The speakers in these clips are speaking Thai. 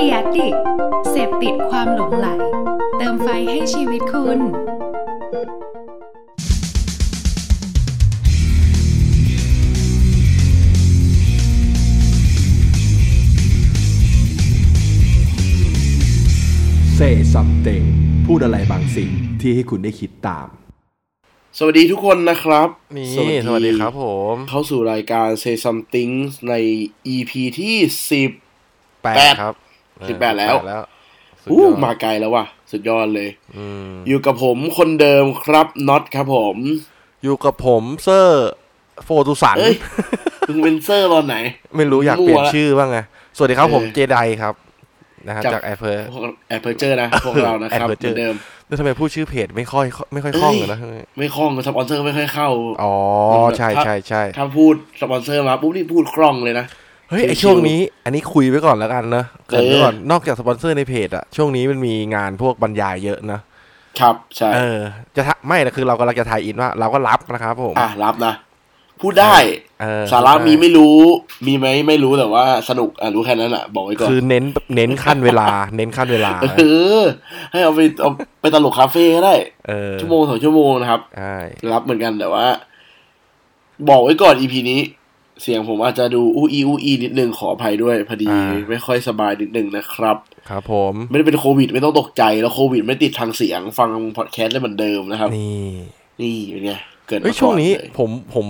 เดียดิกเสพติดความหลงไหล เติมไฟให้ชีวิตคุณเซซัมเต g พูดอะไรบางสิ่งที่ให้คุณได้คิดตาม สวัสดีทุกคนนะครับนี่สวัสดีครับผม เข้าสู่รายการ Say Something ใน EP ที่สิบแปดแปดครับ สิบแปดแล้วแล้วสุดอู้ยอดมาไกลแล้วว่ะ สุดยอดเลยอืมอยู่กับผมคนเดิมครับน็อตครับผม อยู่กับผมเซอร์โฟตุสันเอ้ยมึงเป็นเซอร์ตอนไหน ไม่รู้อยากเปลี่ยนมั่วละชื่อบ้างไงสวัสดีครับเออผมเจไดครับนะฮะจากจากแอปเปิลพวกแอปเปิลเจอร์นะพวกเรานะครับเห Aperture มือนเดิมแล้วทำไมพูดชื่อเพจไม่ค่อย ไม่ค่อยคล่องเลยนะไม่คล่องสปอนเซอร์ไม่ค่อยเข้า อ๋อ ใช่ใช่ใช่ถ้าพูดสปอนเซอร์มาปุ๊บนี่พูดคล่องเลยนะ เฮ้ยไอชิวๆช่วงนี้ อันนี้คุยไว้ก่อนแล้วกันนะเกิดไว้ก่อนเออนอกจากสปอนเซอร์ในเพจอะช่วงนี้มันมีงานพวกบรรยายเยอะนะครับใช่เออ จะทะไม่นะคือเรากำลังจะ tie-in ว่า เราก็รับนะครับผมอะรับนะพูดได้เออสาระมีไม่รู้ มีไหมไม่รู้แต่ว่าสนุกอะรู้แค่นั้นอะ บอกไว้ก่อนคือเน้นเน้นคั่นเวลา เน้นคั่นเวลาเออให้เอาไปเอาไปตลกคาเฟ่ก็ได้เออชั่วโมงสองชั่วโมงนะครับใช่รับเหมือนกันแต่ว่า บอกไว้ก่อน EP นี้ เสียงผมอาจจะดูอู้อีอู้อีนิดนึงขออภัยด้วยพอดีไม่ค่อยสบายนิดนึงนะครับ ครับผมไม่ได้เป็นโควิดไม่ต้องตกใจแล้วโควิดไม่ติดทางเสียงฟังพอดแคสต์ได้เหมือนเดิมนะครับ นี่นี่เป็นไงเกิดมาเฮ้ยก่อช่วงนี้เลยผมผม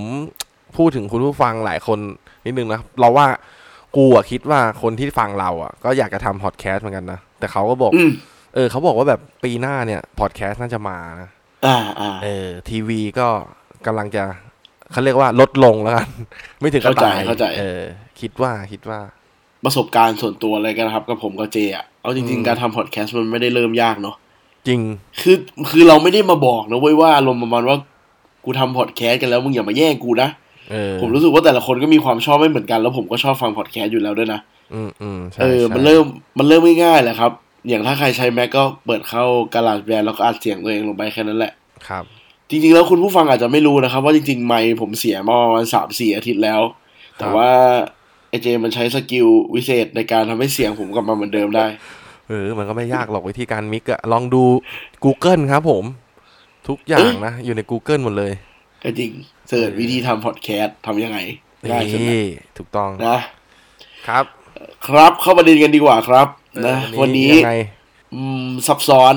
พูดถึงคุณผู้ฟังหลายคนนิดนึงนะเราว่ากูอะคิดว่าคนที่ฟังเราอะก็อยากจะทำพอดแคสต์เหมือนกันนะแต่เขาก็บอกอืมเออเขาบอกว่าแบบปีหน้าเนี่ยพอดแคสต์น่าจะมานะอ่าอ่าเออทีวีก็กำลังจะ เขาเรียกว่าลดลงแล้วกัน ไม่ถึงกับเข้าใจตายเข้าใจเออ คิดว่าคิดว่า ประสบการณ์ส่วนตัวอะไรกันครับ กับผมกับเจอะเอาจริงอืมๆการทำพอดแคสต์มันไม่ได้เริ่มยากเนาะจริง คือคือเราไม่ได้มาบอกนะเว้ยว่าอารมณ์ประมาณว่ากูทำพอดแคสต์กันแล้วมึงอย่ามาแย่งกูนะเออผมรู้สึกว่าแต่ละคนก็มีความชอบไม่เหมือนกัน แล้วผมก็ชอบฟังพอดแคสต์อยู่แล้วด้วยนะอืมอืมใช่เออใช่มันเริ่มมันเริ่มง่ายๆแหละครับ อย่างถ้าใครใช้ Mac ก็เปิดเข้า GarageBand แล้วก็อัดเสียงตัวเองลงไปแค่นั้นแหละครับ จริงๆแล้วคุณผู้ฟังอาจจะไม่รู้นะครับ ว่าจริงๆไมค์ผมเสียมาประมาณสามสี่อาทิตย์แล้ว แต่ว่าไอเจมันใช้ skillวิเศษในการทำให้เสียงผมกลับมาเหมือนเดิมได้เออมันก็ไม่ยากหรอกวิธีการ mix อะลองดู Google ครับผม ทุกอย่างนะ อยู่ใน Google หมดเลยก็จริง search วิธีทำพอดแคสต์ทำยังไงง่ายสุดนี่ถูกต้องนะครับ ครับเข้าประเด็นกันดีกว่าครับเออนะ วันนี้ยังไงอืมซับซ้อน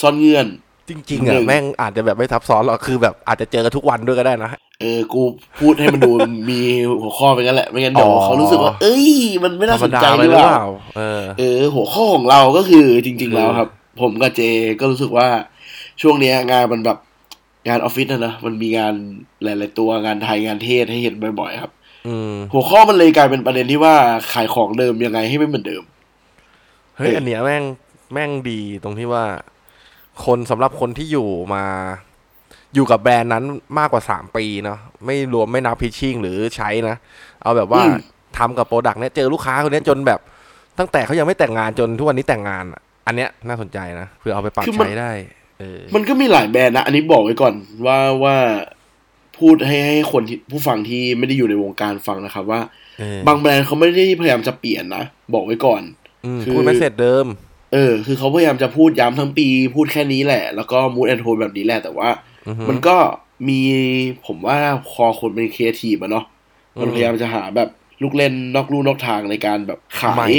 ซ่อนเงื่อน จริงๆหนึ่อะงแม่งอาจจะแบบไม่ซับซ้อนหรอกคือแบบอาจจะเจอกันทุกวันด้วยก็ได้นะเออกูพูดให้มันดูมีหัวข้อไปงั้นแหละไม่งั้นเดี๋ยวอ๋อเขารู้สึกว่า เอ้ย มันไม่ธรน่ารมสนดาใจไปหรือหรือเปเปล่าล่าเออเออ หัวข้อของเราก็คือจริง ๆ แล้วคือครับ ผมกับเจก็รู้สึกว่าช่วงเนี้ยงานมันแบบงานออฟฟิศนะนะมันมีงานหลาย ๆ ตัวงานไทยงานเทศให้เห็นบ่อยๆครับอืมหัวข้อมันเลยกลายเป็นประเด็นที่ว่าขายของเดิมยังไงให้ไม่เหมือนเดิมเฮ้ยเอออัอันเนี้ยแม่งแม่งดีตรงที่ว่า คนสำหรับคนที่อยู่มาอยู่กับแบรนด์นั้นมากกว่าสามปีเนาะไม่รวมไม่นับ pitching หรือใช้นะ เอาแบบว่าอืมทำกับ product เนี้ยเจอลูกค้าคนเนี้ยจนแบบตั้งแต่เขายังไม่แต่งงานจนทุกวันนี้แต่งงานอะอันเนี้ยน่าสนใจนะเพื่อเอาไปปรับใช้ได้เออมันก็มีหลายแบรนด์นะอันนี้บอกไว้ก่อนว่าว่าพูดให้ให้คนที่ผู้ฟังที่ไม่ได้อยู่ในวงการฟังนะครับว่าเออบางแบรนด์เขาไม่ได้พยายามจะเปลี่ยนนะ บอกไว้ก่อนอืมคือพูดไม่เสร็จเดิม เออ คือเขาพยายามจะพูดย้ำทั้งปี พูดแค่นี้แหละ แล้วก็ mood and tone แบบนี้แหละ แต่ว่าอือฮึมันก็มีผมว่าคอคนเป็นครีเอทีฟอะเนาะมันอืมพยายามจะหาแบบลูกเล่นนอกลู่นอกทางในการแบบขาใหม่ย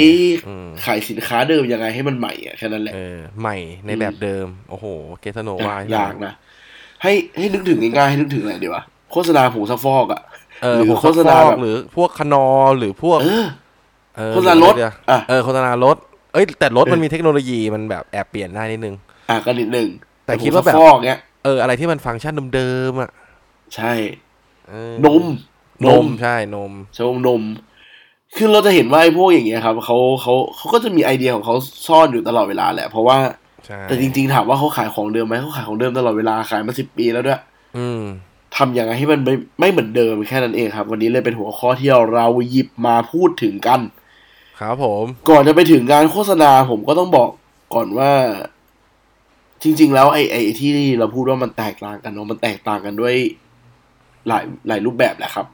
อืมขายสินค้าเดิมยังไงให้มันใหม่อะแค่นั้นแหละเออใหม่ในแบบเดิม โอ้โห เกสโนวายอยากนะ ให้ให้นึกถึงง่ายๆให้นึกถึงอะไรดีวะโฆษณาผงซักฟอกอะเออหรือพวกโฆษณาฟอกแบบหรือพวกคนอหรือพวกเออเออโฆษณารถหรือออะเออโฆษณารถเอ้ยแต่รถเออมันมีเทคโนโลยีมันแบบแอบเปลี่ยนได้นิดนึง อะก็นิดหนึ่งแต่คิดว่าแบบผงซักฟอกเนี้ยเอออะไรที่มันฟังก์ชันเดิมๆอะใช่เออนมนมใช่นมชมนม คือเราจะเห็นว่าไอ้พวกอย่างเงี้ยครับเขาเขาเขาก็จะมีไอเดียของเขาซ่อนอยู่ตลอดเวลาแหละ เพราะว่าใช่แต่จริงๆถามว่าเขาขายของเดิมไหมเขาขายของเดิมตลอดเวลาขายมาสิบปีแล้วด้วยอืมทำยังไงให้มันไม่ไม่เหมือนเดิมแค่นั้นเองครับ วันนี้เลยเป็นหัวข้อที่เราหยิบมาพูดถึงกัน ครับผม ก่อนจะไปถึงงานโฆษณาผมก็ต้องบอกก่อนว่า จริง ๆ แล้วไอ้ไอ้ที่เราพูดว่ามันแตกต่างกันเนาะมันแตกต่างกันด้วยหลายหลายรูปแบบแหละครับ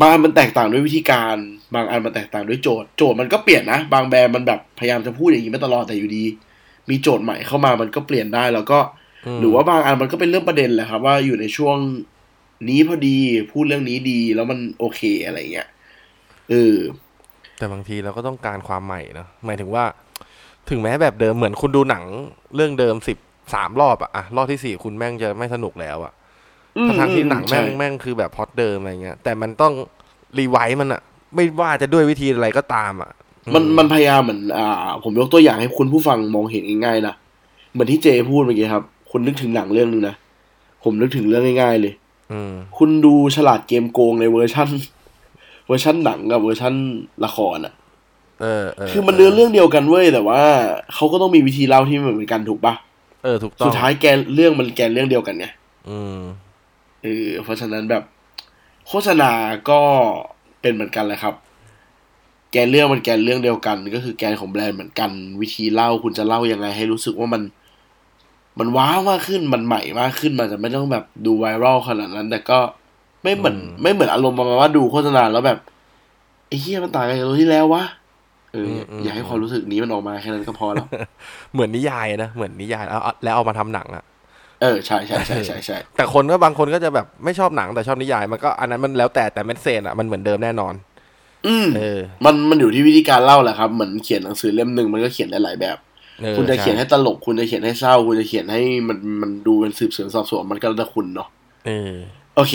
บางอันมันแตกต่างด้วยวิธีการ บางอันมันแตกต่างด้วยโจทย์โจทย์มันก็เปลี่ยนนะ บางแบรนด์มันแบบพยายามจะพูดอย่างนี้มาตลอดแต่อยู่ดี มีโจทย์ใหม่เข้ามามันก็เปลี่ยนได้แล้วก็อืมหรือว่าบางอันมันก็เป็นเรื่องประเด็นแหละครับ ว่าอยู่ในช่วงนี้พอดีพูดเรื่องนี้ดีแล้วมันโอเคอะไรเงี้ยเออ แต่บางทีเราก็ต้องการความใหม่เนอะหมายถึงว่า ถึงแม้แบบเดิมเหมือนคุณดูหนังเรื่องเดิมสิบสามรอบอะอะรอบที่สี่คุณแม่งจะไม่สนุกแล้วอะอืมทั้งๆที่หนังแม่งใช่แม่งคือแบบพล็อตเดิมอะไรเงี้ย แต่มันต้อง revise มันอะไม่ว่าจะด้วยวิธีอะไรก็ตามอะมันมันพยายามเหมือนอ่า ผมยกตัวอย่างให้คุณผู้ฟังมองเห็นง่ายๆนะเหมือนที่เจพูดเมื่อกี้ครับ คุณนึกถึงหนังเรื่องนึงนะผมนึกถึงเรื่องง่ายๆเลย อืมคุณดูฉลาดเกมโกงในเวอร์ชัน เวอร์ชันหนังกับเวอร์ชันละครอะเออเออคือมันเนื้อเรื่องเดียวกันเว้ยแต่ว่าเขาก็ต้องมีวิธีเล่าที่ไม่เหมือนกันถูกปะเออถูกต้องสุดท้ายแกนเรื่องมันแกนเรื่องเดียวกันไงอืมเออเพราะฉะนั้นแบบ โฆษณาก็เป็นเหมือนกันแหละครับ แกนเรื่องมันแกนเรื่องเดียวกัน ก็คือแกนของแบรนด์เหมือนกัน วิธีเล่าคุณจะเล่ายังไง ให้รู้สึกว่ามัน มันว้าวมากขึ้นมันใหม่มากขึ้นมันจะไม่ต้องแบบดูไวรัลขนาดนั้น แต่ก็ ไม่เหมือนอืมไม่เหมือนอารมณ์ประมาณว่าดูโฆษณาแล้วแบบไอ้เหี้ยมันต่างกันจากตัวที่แล้ววะเออออยากให้ความรู้สึกนี้มันออกมาแค่นั้นก็พอแล้ว เหมือนนิยายนะเหมือนนิยายแล้วแล้วเอามาทำหนังอะเออใช่ใช่ใช่ใช่ใช่แต่คนก็บางคนก็จะแบบไม่ชอบหนังแต่ชอบนิยาย มันก็อันนั้นมันแล้วแต่แต่เมสเซจอะมันเหมือนเดิมแน่นอน อืมเออ มันมันอยู่ที่วิธีการเล่าแหละครับเหมือนเขียนหนังสือเล่มหนึ่งมันก็เขียนได้หลายแบบออคุณจะเขียนช่ให้ตลก คุณจะเขียนให้เศร้า คุณจะเขียนให้มันมันดูเป็นสืบสวนสอบสวนมันก็แล้วแต่คุณเนาะเออโอเค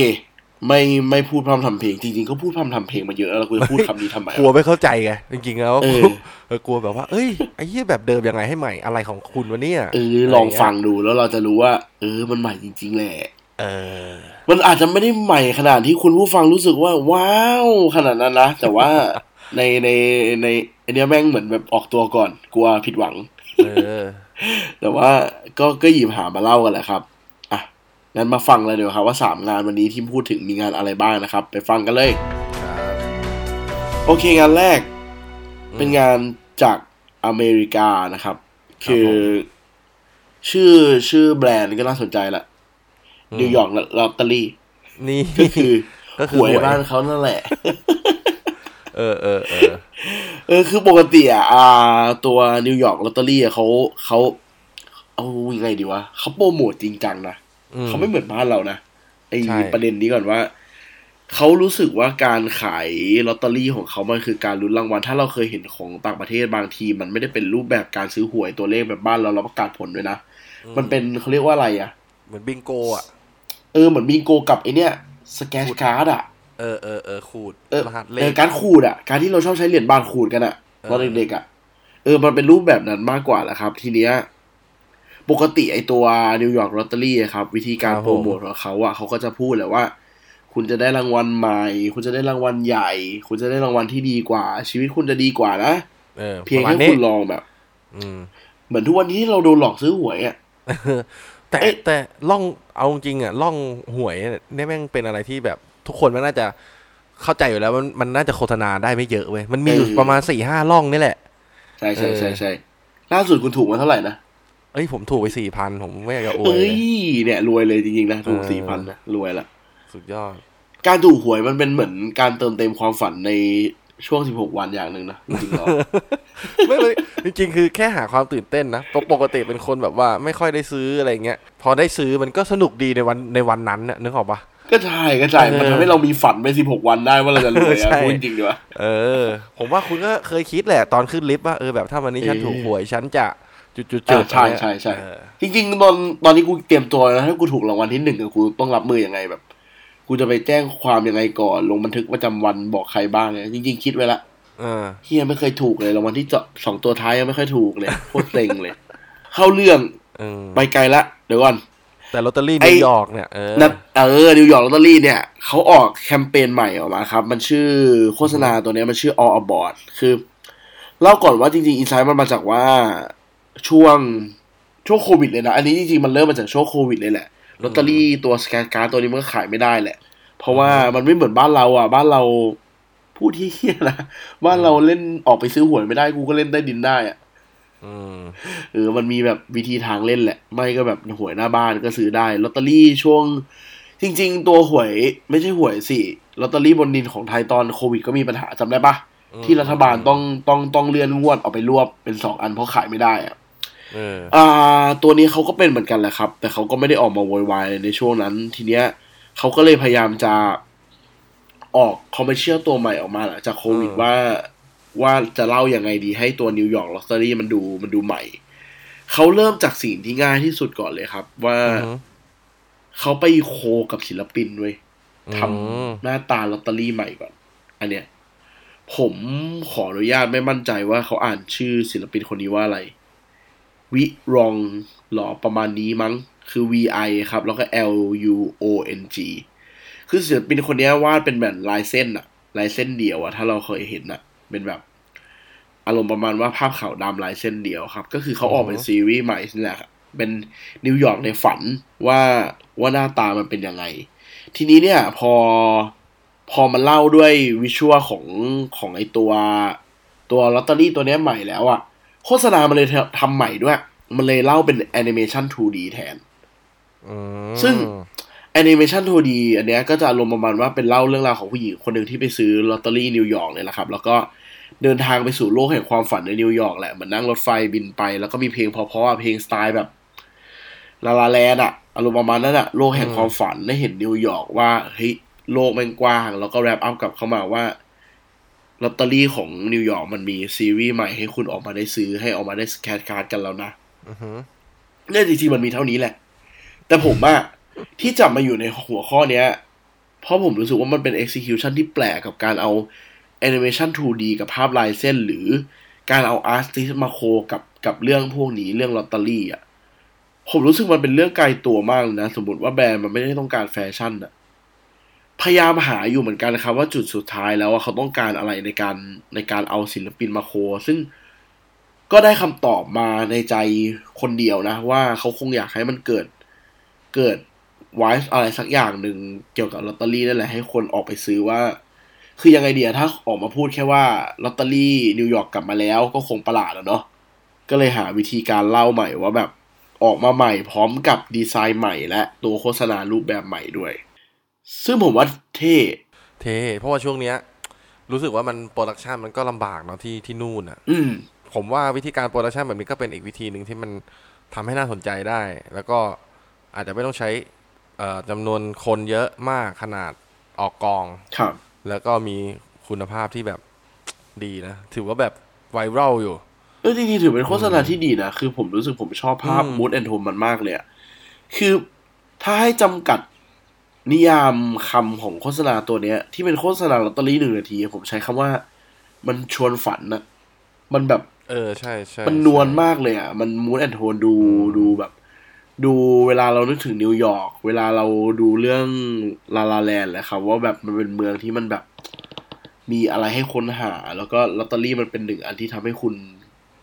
ไม่ไม่พูดพร่ำทำเพลงจริงๆก็พูดพร่ำทำเพลงมาเยอะแล้วเราควรจะพูดคำนี้ทำไมกลัวไม่เข้าใจไงจริงๆแล้วเออเออกลัวแบบว่า เอ้ยไอ้เหี้ยแบบเดิมยังไงให้ใหม่อะไรของคุณวะเนี่ยเออลองฟังดูแล้วเราจะรู้ว่า เออ มันใหม่จริง ๆแหละเออ มันอาจจะไม่ได้ใหม่ขนาดที่คุณผู้ฟังรู้สึกว่า ว้าวขนาดนั้นนะแต่ว่าในในในอันเนี้ยแม่งเหมือนแบบออกตัวก่อน กลัวผิดหวัง เออ แต่ว่าก็ก็หยิบหามาเล่ากันแหละครับอะ งั้นมาฟังเลยเดี๋ยวครับว่าสามงานวันนี้ที่พูดถึงมีงานอะไรบ้างนะครับ ไปฟังกันเลยครับโอเคงานแรกอืมเป็นงานจากอเมริกานะครับครับคือผมชื่อชื่อแบรนด์ก็น่าสนใจละนิวยอร์กลอตเตอรี่นี่ก็คือก็คือหวยหวยบ้านเขานั่นแหละ เออเออเออเออคือปกติอะอ่าตัว New York Lottery อะเขาเขาเอายังไงดีวะเขาโปรโมทจริงจังนะอื เขาไม่เหมือนบ้านเรานะไอใช่ประเด็นนี้ก่อนว่าเขารู้สึกว่าการขายลอตเตอรี่ของเขามันคือการลุ้นรางวัล ถ้าเราเคยเห็นของต่างประเทศบางที มันไม่ได้เป็นรูปแบบการซื้อหวยตัวเลขแบบบ้านเราเราประกาศผลด้วยนะ มันเป็นเขาเรียกว่าอะไรอะ เหมือนบิงโกอะ เออเหมือนบิงโกกับไอเนี้ยscratch card อะ เออเออเออขูดเออรหัสเลเออขการดขูดอะ การที่เราชอบใช้เหรียญบาทขูดกันอะเออตอนเด็กๆอะ เออมันเป็นรูปแบบนั้นมากกว่าแหละครับ ทีเนี้ย ปกติไอตัวนิวยอร์กลอตเตอรี่ครับ วิธีการโปรโมทของเขาอะเขาก็จะพูดแหละว่า คุณจะได้รางวัลใหม่ คุณจะได้รางวัลใหญ่ คุณจะได้รางวัลที่ดีกว่า ชีวิตคุณจะดีกว่านะเออเพียงประมาณแค่นี้คุณลองแบบ อืม เหมือนทุกวันนี้ที่เราโดนหลอกซื้อหวยอะแต่เอ๊ะแต่ล่องเอาจริงๆอะล่องหวยเนี่ยแม่งเป็นอะไรที่แบบทุกคนมันน่าจะเข้าใจอยู่แล้วมันมันน่าจะโฆษณาได้ไม่เยอะเว้ยมันมีอยู่ประมาณสี่ห้าล่องนี่แหละ ใช่ใช่ใช่เออใช่ล่าสุดคุณถูกมาเท่าไหร่นะ เอ้ยผมถูกไปสี่พันผมไม่อยากจะอวยเอ้เลยยเนี่ยรวยเลยจริงๆนะถูกเออสี่พันนะรวยละสุดยอด การถูกหวยมันเป็นเหมือนการเติมเต็มความฝันในช่วง16วันอย่างหนึ่งนะจริงๆแล้วไม่ไม่จริงๆ คือแค่หาความตื่นเต้นนะปกปกติเป็นคนแบบว่าไม่ค่อยได้ซื้ออะไรเงี้ยพอได้ซื้อมันก็สนุกดีในวันในวันนั้นน่ะนึกออกปะก็ใช่ก็ใช่เออมันทำให้เรามีฝันไป16วันได้ว่าเราจะรวยใช่อะพูดจริงๆดีวะเออ ผมว่าคุณก็เคยคิดแหละตอนขึ้นลิฟต์ว่าเออแบบถ้าวันนี้ฉันเออถูกหวยฉันจะ จุดจุดอ่าจุดใช่ใช่ใช่จริงๆตอนตอนนี้กูเตรียมตัวนะถ้ากูถูกรางวัลที่หนึ่งอะกูต้องรับมือยังไงแบบ กูจะไปแจ้งความยังไงก่อน ลงบันทึกประจำวันบอกใครบ้างเนี่ยจริง ๆ คิดไว้ละเออเฮียไม่เคยถูกเลยรางวัลที่เจาะสองตัวท้ายยังไม่ค่อยถูกเลยโคตรเซ็งเลย เข้าเรื่องเออไปไกลละเดี๋ยวก่อนแต่ลอตเตอรี่ไอ้นิวยอร์กเนี่ยเออนะเออนิวยอร์กลอตเตอรี่เนี่ยเขาออกแคมเปญใหม่ออกมาครับ มันชื่อโฆษณาตัวเนี้ยมันชื่อ all aboard คือ เล่าก่อนว่าจริงๆ insight มันมาจากว่า ช่วงช่วงโควิดเลยนะ อันนี้จริงๆมันเริ่มมาจากช่วงโควิดเลยแหละลอตเตอรี่ตัว scratch card ตัวนี้มันก็ขายไม่ได้แหละ เพราะว่ามันไม่เหมือนบ้านเราอะ บ้านเราพูดที่เฮียนะบ้านเราเล่นออกไปซื้อหวยไม่ได้กูก็เล่นได้ดินได้อะอืมเออ มันมีแบบวิธีทางเล่นแหละ ไม่ก็แบบหวยหน้าบ้านก็ซื้อได้ลอตเตอรี่ช่วง จริง ๆ ตัวหวยไม่ใช่หวยสิลอตเตอรี่บนดินของไทยตอนโควิดก็มีปัญหาจำได้ปะอืมที่รัฐบาลต้องต้องต้องเลื่อนงวดออกไปรวบเป็นสองอันเพราะขายไม่ได้อะเอออ่า ตัวนี้เขาก็เป็นเหมือนกันแหละครับ แต่เขาก็ไม่ได้ออกมาโวยวายในช่วงนั้น ทีเนี้ยเขาก็เลยพยายามจะออก commercial ตัวใหม่ออกมาหลังจากโควิดอืมว่าว่าจะเล่ายังไงดีให้ตัวนิวยอร์กลอตเตอรี่มันดูมันดูใหม่ เขาเริ่มจากสิ่งที่ง่ายที่สุดก่อนเลยครับ ว่าอืมเขาไป co กับศิลปินเว้ยทอืมำหน้าตาลอตเตอรี่ใหม่ก่อน อันเนี้ย ผมขออนุญาตไม่มั่นใจว่าเขาอ่านชื่อศิลปินคนนี้ว่าอะไร วิรองหรอประมาณนี้มั้ง คือ V I ครับ แล้วก็ L U O N G คือศิลปินคนเนี้ยวาดเป็นแบบลายเส้นอะลายเส้นเดียวอะถ้าเราเคยเห็นอะเป็นแบบ อารมณ์ประมาณว่าภาพขาวดำลายเส้นเดียวครับ ก็คือเขาออกเป็นซีรีส์ใหม่นี่แหละครับเป็นนิวยอร์กในฝันว่าว่าหน้าตามันเป็นยังไง ทีนี้เนี่ยพอพอมันเล่าด้วยวิชวลของของไอตัว ตัวลอตเตอรี่ตัวเนี้ยใหม่แล้วอะ โฆษณามันเลยทำใหม่ด้วย มันเลยเล่าเป็นแอนิเมชัน 2D แทนอืมซึ่งแอนิเมชัน 2D อันเนี้ยก็จะอารมณ์ประมาณว่าเป็นเล่าเรื่องราวของผู้หญิงคนหนึ่งที่ไปซื้อลอตเตอรี่นิวยอร์กเลยแหละครับ แล้วก็เดินทางไปสู่โลกแห่งความฝันในนิวยอร์กแหละเหมือนนั่งรถไฟบินไป แล้วก็มีเพลงเพราะๆอะเพลงสไตล์แบบ La La Land อะอารมณ์ประมาณนั้นอะโลกแห่งความฝันได้เห็นนิวยอร์กว่าเฮ้ยโลกแมันกว้าง แล้วก็ wrap up กลับเข้ามาว่า ลอตเตอรี่ของนิวยอร์กมันมีซีรีส์ใหม่ให้คุณออกมาได้ซื้อให้ออกมาได้ scratch card กันแล้วนะอือหือเนี่ยจริงๆมันมีเท่านี้แหละ แต่ผมอะที่จับมาอยู่ในหัวข้อเนี้ย เพราะผมรู้สึกว่ามันเป็น execution ที่แปลกกับการเอา animation 2D กับภาพลายเส้นหรือการเอา artist มา co กับกับเรื่องพวกนี้เรื่องลอตเตอรี่อะผมรู้สึกมันเป็นเรื่องไกลตัวมากเลยนะ สมมติว่าแบรนด์มันไม่ได้ต้องการแฟชั่นอะ พยายามหาอยู่เหมือนกันนะครับ ว่าจุดสุดท้ายแล้วว่าเขาต้องการอะไรในการในการเอาศิลปินมา co ซึ่งก็ได้คำตอบมาในใจคนเดียวนะ ว่าเขาคงอยากให้มันเกิดเกิด vibes อะไรสักอย่างหนึ่งเกี่ยวกับลอตเตอรี่นั่นแหละให้คนออกไปซื้อว่า คือยังไงเดียถ้าออกมาพูดแค่ว่าลอตเตอรี่นิวยอร์กกลับมาแล้วก็คงประหลาดอะเนาะก็เลยหาวิธีการเล่าใหม่ว่าแบบออกมาใหม่พร้อมกับดีไซน์ใหม่และตัวโฆษณารูปแบบใหม่ด้วย ซึ่งผมว่าเท่เท่เพราะว่าช่วงเนี้ย รู้สึกว่ามัน production มันก็ลำบากเนาะที่ที่นู่นอะ อืมผมว่าวิธีการ production แบบนี้ก็เป็นอีกวิธีหนึ่งที่มันทำให้น่าสนใจได้ แล้วก็อาจจะไม่ต้องใช้เอ่อจำนวนคนเยอะมากขนาดออกกองครับแล้วก็มีคุณภาพที่แบบดีนะ ถือว่าแบบไวรัลอยู่เออจริงๆถือเป็นโฆษณาที่ดีนะ คือผมรู้สึกผมชอบภาพอืม mood and tone มันมากเลยอะคือถ้าให้จำกัด นิยามคำของโฆษณาตัวเนี้ย ที่เป็นโฆษณาลอตเตอรี่หนึ่งนาที ผมใช้คำว่า มันชวนฝันนะมันแบบ เออใช่ใช่มันนวลใช่มากเลยอะ มัน mood and tone ดูดูแบบ ดูเวลาเรานึกถึงนิวยอร์กเวลาเราดูเรื่อง La La Land แหละครับ ว่าแบบมันเป็นเมืองที่มันแบบ มีอะไรให้ค้นหา แล้วก็ลอตเตอรี่มันเป็นหนึ่งอันที่ทำให้คุณ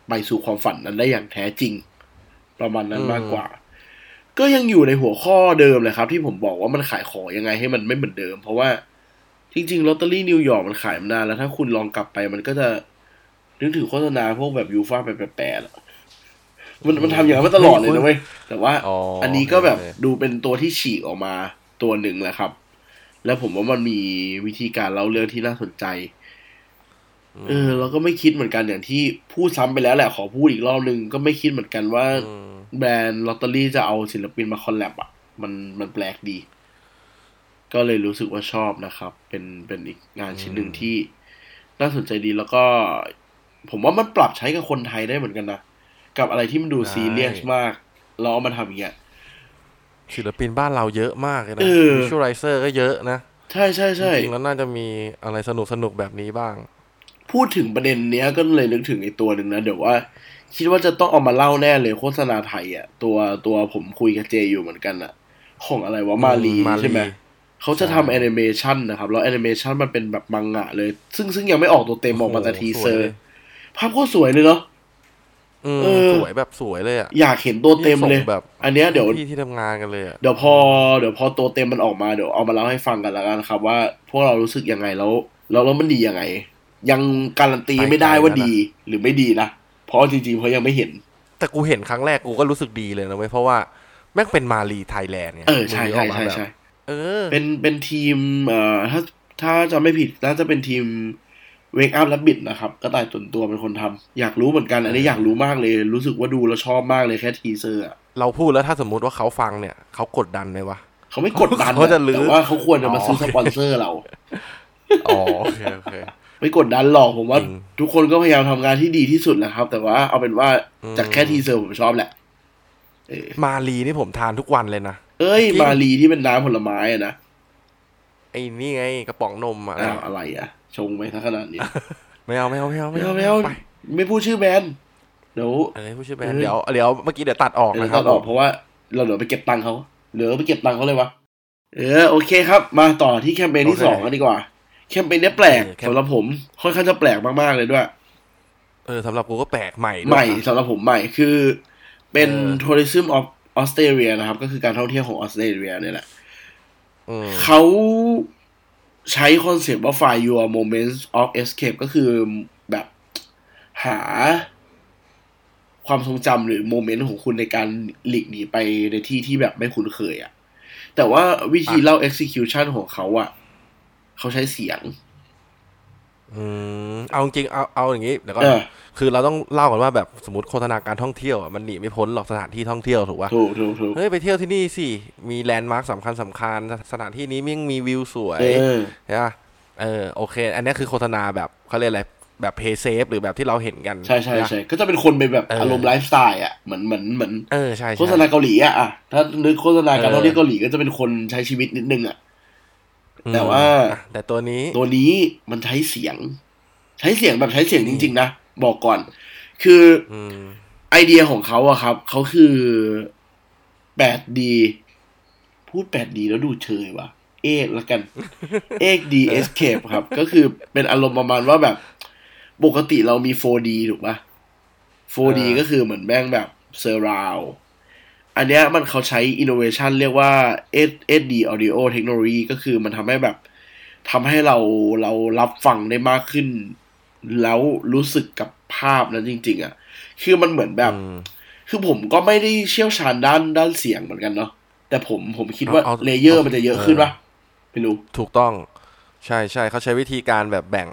ไปสู่ความฝันนั้นได้อย่างแท้จริง ประมาณนั้นมากกว่า ก็ยังอยู่ในหัวข้อเดิมเลยครับ ที่ผมบอกว่ามันขายของยังไงให้มันไม่เหมือนเดิม เพราะว่าจริงๆลอตเตอรี่นิวยอร์กมันขายมานานแล้ว ถ้าคุณลองกลับไปมันก็จะนึกถึงโฆษณาพวกแบบยูฟ่าแปลกๆอะมันมันทำอย่างนั้นมาตลอดเลยนะเว้ยแต่ว่าอ๋ออันนี้ก็แบบโอเคดูเป็นตัวที่ฉีกออกมาตัวหนึ่งแหละครับ แล้วผมว่ามันมีวิธีการเล่าเรื่องที่น่าสนใจ เออเราก็ไม่คิดเหมือนกันอย่างที่พูดซ้ำไปแล้วแหละขอพูดอีกรอบหนึ่งก็ไม่คิดเหมือนกันว่าอืมแบรนด์ลอตเตอรี่จะเอาศิลปินมาคอลแลบอะ มันมันแปลกดี ก็เลยรู้สึกว่าชอบนะครับ เป็นเป็นอีกงานชิ้นหนึ่งที่น่าสนใจดีแล้วก็ ผมว่ามันปรับใช้กับคนไทยได้เหมือนกันนะ กับอะไรที่มันดูได้ซีเรียสมาก เราเอามาทำอย่างเงี้ยศิลปินบ้านเราเยอะมากเลยนะเออ visualizer ก็เยอะนะ ใช่ใช่ใช่จริงๆแล้วน่าจะมีอะไรสนุกสนุกๆแบบนี้บ้าง พูดถึงประเด็นเนี้ยก็เลยนึกถึงไอ้ตัวหนึ่งนะ เดี๋ยวว่า คิดว่าจะต้องเอามาเล่าแน่เลยโฆษณาไทยอะ ตัวตัวผมคุยกับเจอยู่เหมือนกันอะ ของอะไรวะมาลีมาลีใช่ไหมเขาจะใช่ทำแอนิเมชันนะครับ แล้วแอนิเมชันมันเป็นแบบมังงะเลย ซึ่งซึ่งยังไม่ออกตัวเต็มออกมาแต่ teaser ภาพโคตรสวยเลยเนาะอืมเออสวยแบบสวยเลยอะอยากเห็นตัวเต็มเลยส่งแบบ อันเนี้ยเดี๋ยวพี่ที่ทำงานกันเลยอะเดี๋ยวพอเดี๋ยวพอตัวเต็มมันออกมาเดี๋ยวเอามาเล่าให้ฟังกันแล้วกันครับ ว่าพวกเรารู้สึกยังไงแล้วแล้วแล้วมันดียังไง ยังการันตีไม่ได้ว่าดีหรือไม่ดีนะ เพราะจริงๆเพราะยังไม่เห็น แต่กูเห็นครั้งแรกกูก็รู้สึกดีเลยนะเว้ยเพราะว่าแม่งเป็นมาลีไทยแลนด์ไงเออใช่มึงนึกใช่กมาใช่แบบใช่เออ เป็นเป็นทีมเอ่อถ้าถ้าจะไม่ผิดน่าจะเป็นทีม Wake Up และบิดนะครับ ก็ตายตนตัวเป็นคนทำอยากรู้เหมือนกัน อันนี้อยากรู้มากเลย รู้สึกว่าดูแล้วชอบมากเลยแค่ teaser อะเราพูดแล้วถ้าสมมุติว่าเขาฟังเนี่ยเขากดดันไหมวะเขาไม่กดดันเขาจะลื้อแต่ว่าเขาควรจะมาซื้ออ๋อสปอนเซอร์เรา อ๋อโอเคโอเค ไม่กดดันหรอกผมว่าจริงทุกคนก็พยายามทำงานที่ดีที่สุดแหละครับ แต่ว่าเอาเป็นว่าอืมจากแค่ teaser ผมชอบแหละเออมาลีนี่ผมทานทุกวันเลยนะ เอ้ยจริงมาลีที่เป็นน้ำผลไม้อะนะไอ้นี่ไงกระป๋องนมอะอ้าวอะไรอะชงไปทั้งขนาดนี้ไม่เอาไม่เอาไม่เอาไม่เอาไม่เอาไปไม่พูดชื่อแบรนด์เดี๋ยวเอ้ยผู้ช่วยแบรนเอด์อเดี๋ยวเดี๋ยวเมื่อกี้เดี๋ยวตัดออกเดี๋ยวนะครัตับดออกเพราะว่าเราเดี๋ยวไปเก็บตังค์เขาเดี๋ยวไปเก็บตังค์เขาเลยวะเออโอเคครับ มาต่อที่แคมเปญที่สองกันดีกว่า แคมเปญเนี้ยแปลกสำหรับผมค่อนข้างจะแปลกมากๆเลยด้วย เออสำหรับกูก็แปลกใหม่ด้วยใหม่สำหรับผมใหม่คือเป็นเออ tourism of Australia นะครับ ก็คือการท่องเที่ยวของออสเตรเลียเนี่ยแหละอืมเขาใช้คอนเซปต์ว่า find your moments of escape ก็คือแบบหาความทรงจำหรือ moment ของคุณในการหลีกหนีไปในที่ที่แบบไม่คุ้นเคยอะ่ะแต่ว่าวิธีเล่า execution ของเขาอะ่ะ เขาใช้เสียง อืมเอาจริงๆเอาเอาอย่างงี้เดี๋ยวก็เออคือเราต้องเล่าก่อนว่าแบบสมมติโฆษณาการท่องเที่ยวอะมันหนีไม่พ้นหรอกสถานที่ท่องเที่ยวถูกป่ะถูกถูกถูกเฮ้ยไปเที่ยวที่นี่สิมีแลนด์มาร์คสำคัญสำคัญสถานที่นี้แม่งมีวิวสวยเออใช่ป่ะเออโอเค อันนี้คือโฆษณาแบบเขาเรียกอะไรแบบ play safe หรือแบบที่เราเห็นกัน ใช่ใช่ปะใช่ก็จะเป็นคนเป็นแบบเออออารมณ์ไลฟ์สไตล์อะเหมือนเหมือนเหมือนเออใช่ใช่โฆษณาเกาหลีอะอะถ้านึกโฆษณาการเออท่องเที่ยวเกาหลีก็จะเป็นคนใช้ชีวิตนิดนึงอะอืม แต่ว่าอะแต่ตัวนี้ตัวนี้มันใช้เสียง ใช้เสียงแบบใช้เสียงจริง ๆ นะ บอกก่อน คืออืมไอเดียของเขาอะครับ เขาคือ 8D พูด 8D แล้วดูเชยว่ะ เอกแล้วกัน เอก D Escape ครับ ก็คือเป็นอารมณ์ประมาณว่าแบบ ปกติเรามี 4D ถูกปะ 4D เออก็คือเหมือนแม่งแบบ surround อั นเนี้ยมันเขาใช้ innovation เรียกว่า 8D audio technology ก็คือมันทำให้แบบทำให้เราเรารับฟังได้มากขึ้น แล้วรู้สึกกับภาพนั้นจริง ๆอะ คือมันเหมือนแบบอืมคือผมก็ไม่ได้เชี่ยวชาญด้านด้านเสียงเหมือนกันเนาะแต่ผมผมคิดว่าเอาเอา layer มันจะเยอะขึ้นเออปะไม่รู้ ถูกต้องใช่ใช่เขาใช้วิธีการแบบแบ่ง